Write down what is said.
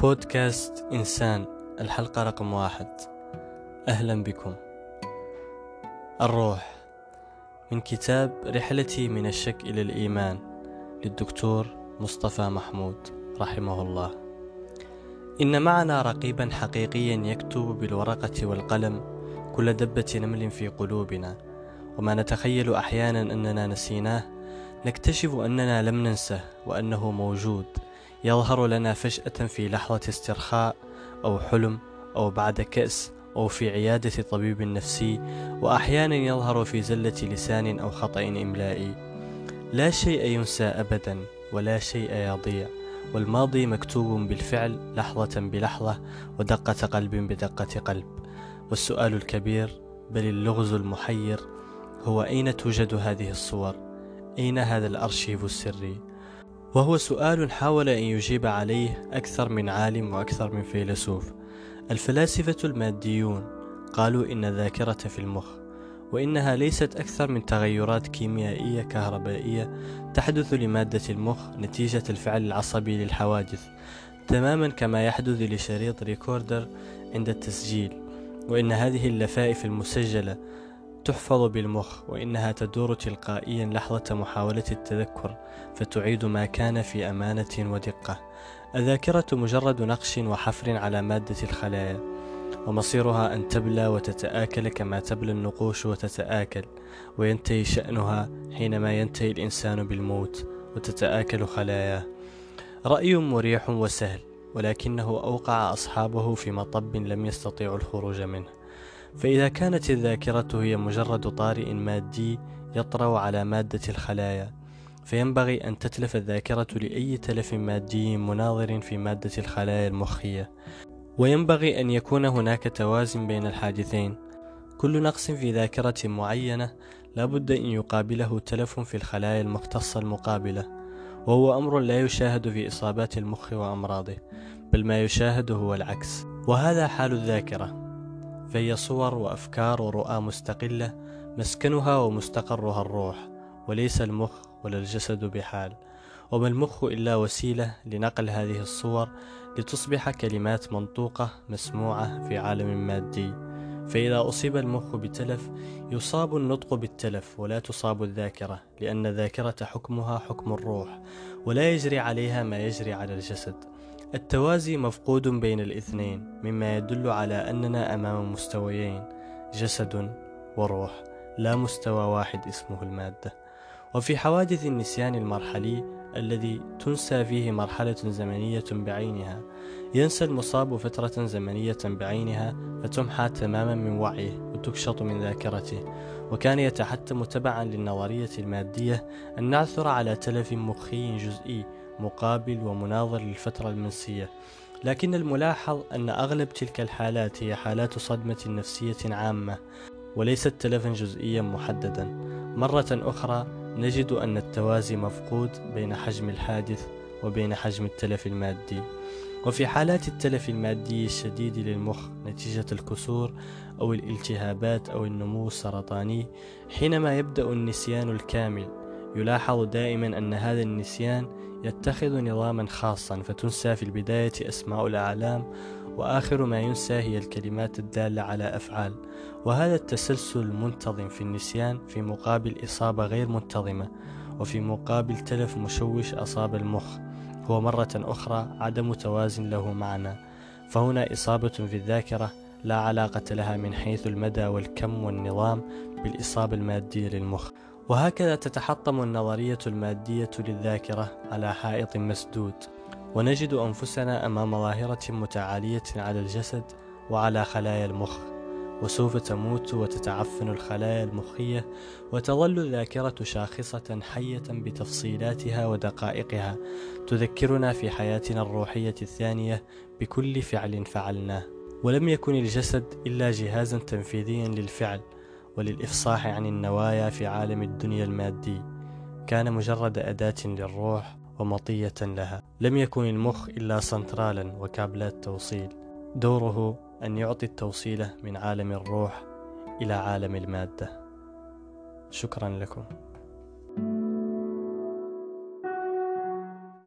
بودكاست إنسان الحلقة رقم واحد. أهلا بكم. الروح. من كتاب رحلتي من الشك إلى الإيمان للدكتور مصطفى محمود رحمه الله. إن معنا رقيبا حقيقيا يكتب بالورقة والقلم كل دبة نمل في قلوبنا وما نتخيل أحيانا أننا نسيناه نكتشف أننا لم ننسه وأنه موجود. يظهر لنا فجأة في لحظة استرخاء أو حلم أو بعد كأس أو في عيادة طبيب نفسي وأحيانا يظهر في زلة لسان أو خطأ إملائي لا شيء ينسى أبدا ولا شيء يضيع والماضي مكتوب بالفعل لحظة بلحظة ودقة قلب بدقة قلب والسؤال الكبير بل اللغز المحير هو أين توجد هذه الصور؟ أين هذا الأرشيف السري؟ وهو سؤال حاول أن يجيب عليه أكثر من عالم وأكثر من فيلسوف. الفلاسفة الماديون قالوا إن الذاكرة في المخ وإنها ليست أكثر من تغيرات كيميائية كهربائية تحدث لمادة المخ نتيجة الفعل العصبي للحوادث تماما كما يحدث لشريط recorder عند التسجيل. وإن هذه اللفائف المسجلة تحفظ بالمخ وإنها تدور تلقائيا لحظة محاولة التذكر فتعيد ما كان في أمانة ودقة. الذاكرة مجرد نقش وحفر على مادة الخلايا ومصيرها أن تبلى وتتآكل كما تبلى النقوش وتتآكل وينتهي شأنها حينما ينتهي الإنسان بالموت وتتآكل خلاياه. رأي مريح وسهل ولكنه أوقع أصحابه في مطب لم يستطيعوا الخروج منه. فإذا كانت الذاكرة هي مجرد طارئ مادي يطرأ على مادة الخلايا فينبغي أن تتلف الذاكرة لأي تلف مادي مناظر في مادة الخلايا المخية. وينبغي أن يكون هناك توازن بين الحادثين. كل نقص في ذاكرة معينة لابد أن يقابله تلف في الخلايا المختصة المقابلة وهو أمر لا يشاهد في إصابات المخ وأمراضه بل ما يشاهد هو العكس. وهذا حال الذاكرة. فهي صور وأفكار ورؤى مستقلة مسكنها ومستقرها الروح وليس المخ ولا الجسد بحال. وما المخ إلا وسيلة لنقل هذه الصور لتصبح كلمات منطوقة مسموعة في عالم مادي. فإذا أصيب المخ بتلف يصاب النطق بالتلف ولا تصاب الذاكرة لأن الذاكرة حكمها حكم الروح ولا يجري عليها ما يجري على الجسد. التوازي مفقود بين الاثنين مما يدل على أننا أمام مستويين جسد وروح لا مستوى واحد اسمه المادة. وفي حوادث النسيان المرحلي الذي تنسى فيه مرحلة زمنية بعينها ينسى المصاب فترة زمنية بعينها فتمحى تماما من وعيه وتكشط من ذاكرته. وكان يتحتم تبعا للنظرية المادية أن نعثر على تلف مخي جزئي مقابل ومناظر للفترة المنسية. لكن الملاحظ أن أغلب تلك الحالات هي حالات صدمة نفسية عامة وليست تلفا جزئيا محددا. مرة أخرى نجد أن التوازي مفقود بين حجم الحادث وبين حجم التلف المادي. وفي حالات التلف المادي الشديد للمخ نتيجة الكسور أو الالتهابات أو النمو السرطاني حينما يبدأ النسيان الكامل. يلاحظ دائما أن هذا النسيان يتخذ نظاما خاصا فتنسى في البداية أسماء الأعلام وآخر ما ينسى هي الكلمات الدالة على أفعال. وهذا التسلسل المنتظم في النسيان في مقابل إصابة غير منتظمة وفي مقابل تلف مشوش أصاب المخ. هو مرة أخرى عدم توازن له معنى. فهنا إصابة في الذاكرة لا علاقة لها من حيث المدى والكم والنظام بالإصابة المادية للمخ. وهكذا تتحطم النظرية المادية للذاكرة على حائط مسدود ونجد أنفسنا أمام ظاهرة متعالية على الجسد وعلى خلايا المخ وسوف تموت وتتعفن الخلايا المخية وتظل الذاكرة شاخصة حية بتفصيلاتها ودقائقها تذكرنا في حياتنا الروحية الثانية بكل فعل فعلناه. ولم يكن الجسد إلا جهازا تنفيذيا للفعل وللإفصاح عن النوايا في عالم الدنيا المادي كان مجرد أداة للروح ومطية لها. لم يكن المخ إلا سنترالا وكابلات توصيل دوره أن يعطي التوصيلة من عالم الروح إلى عالم المادة. شكرا لكم.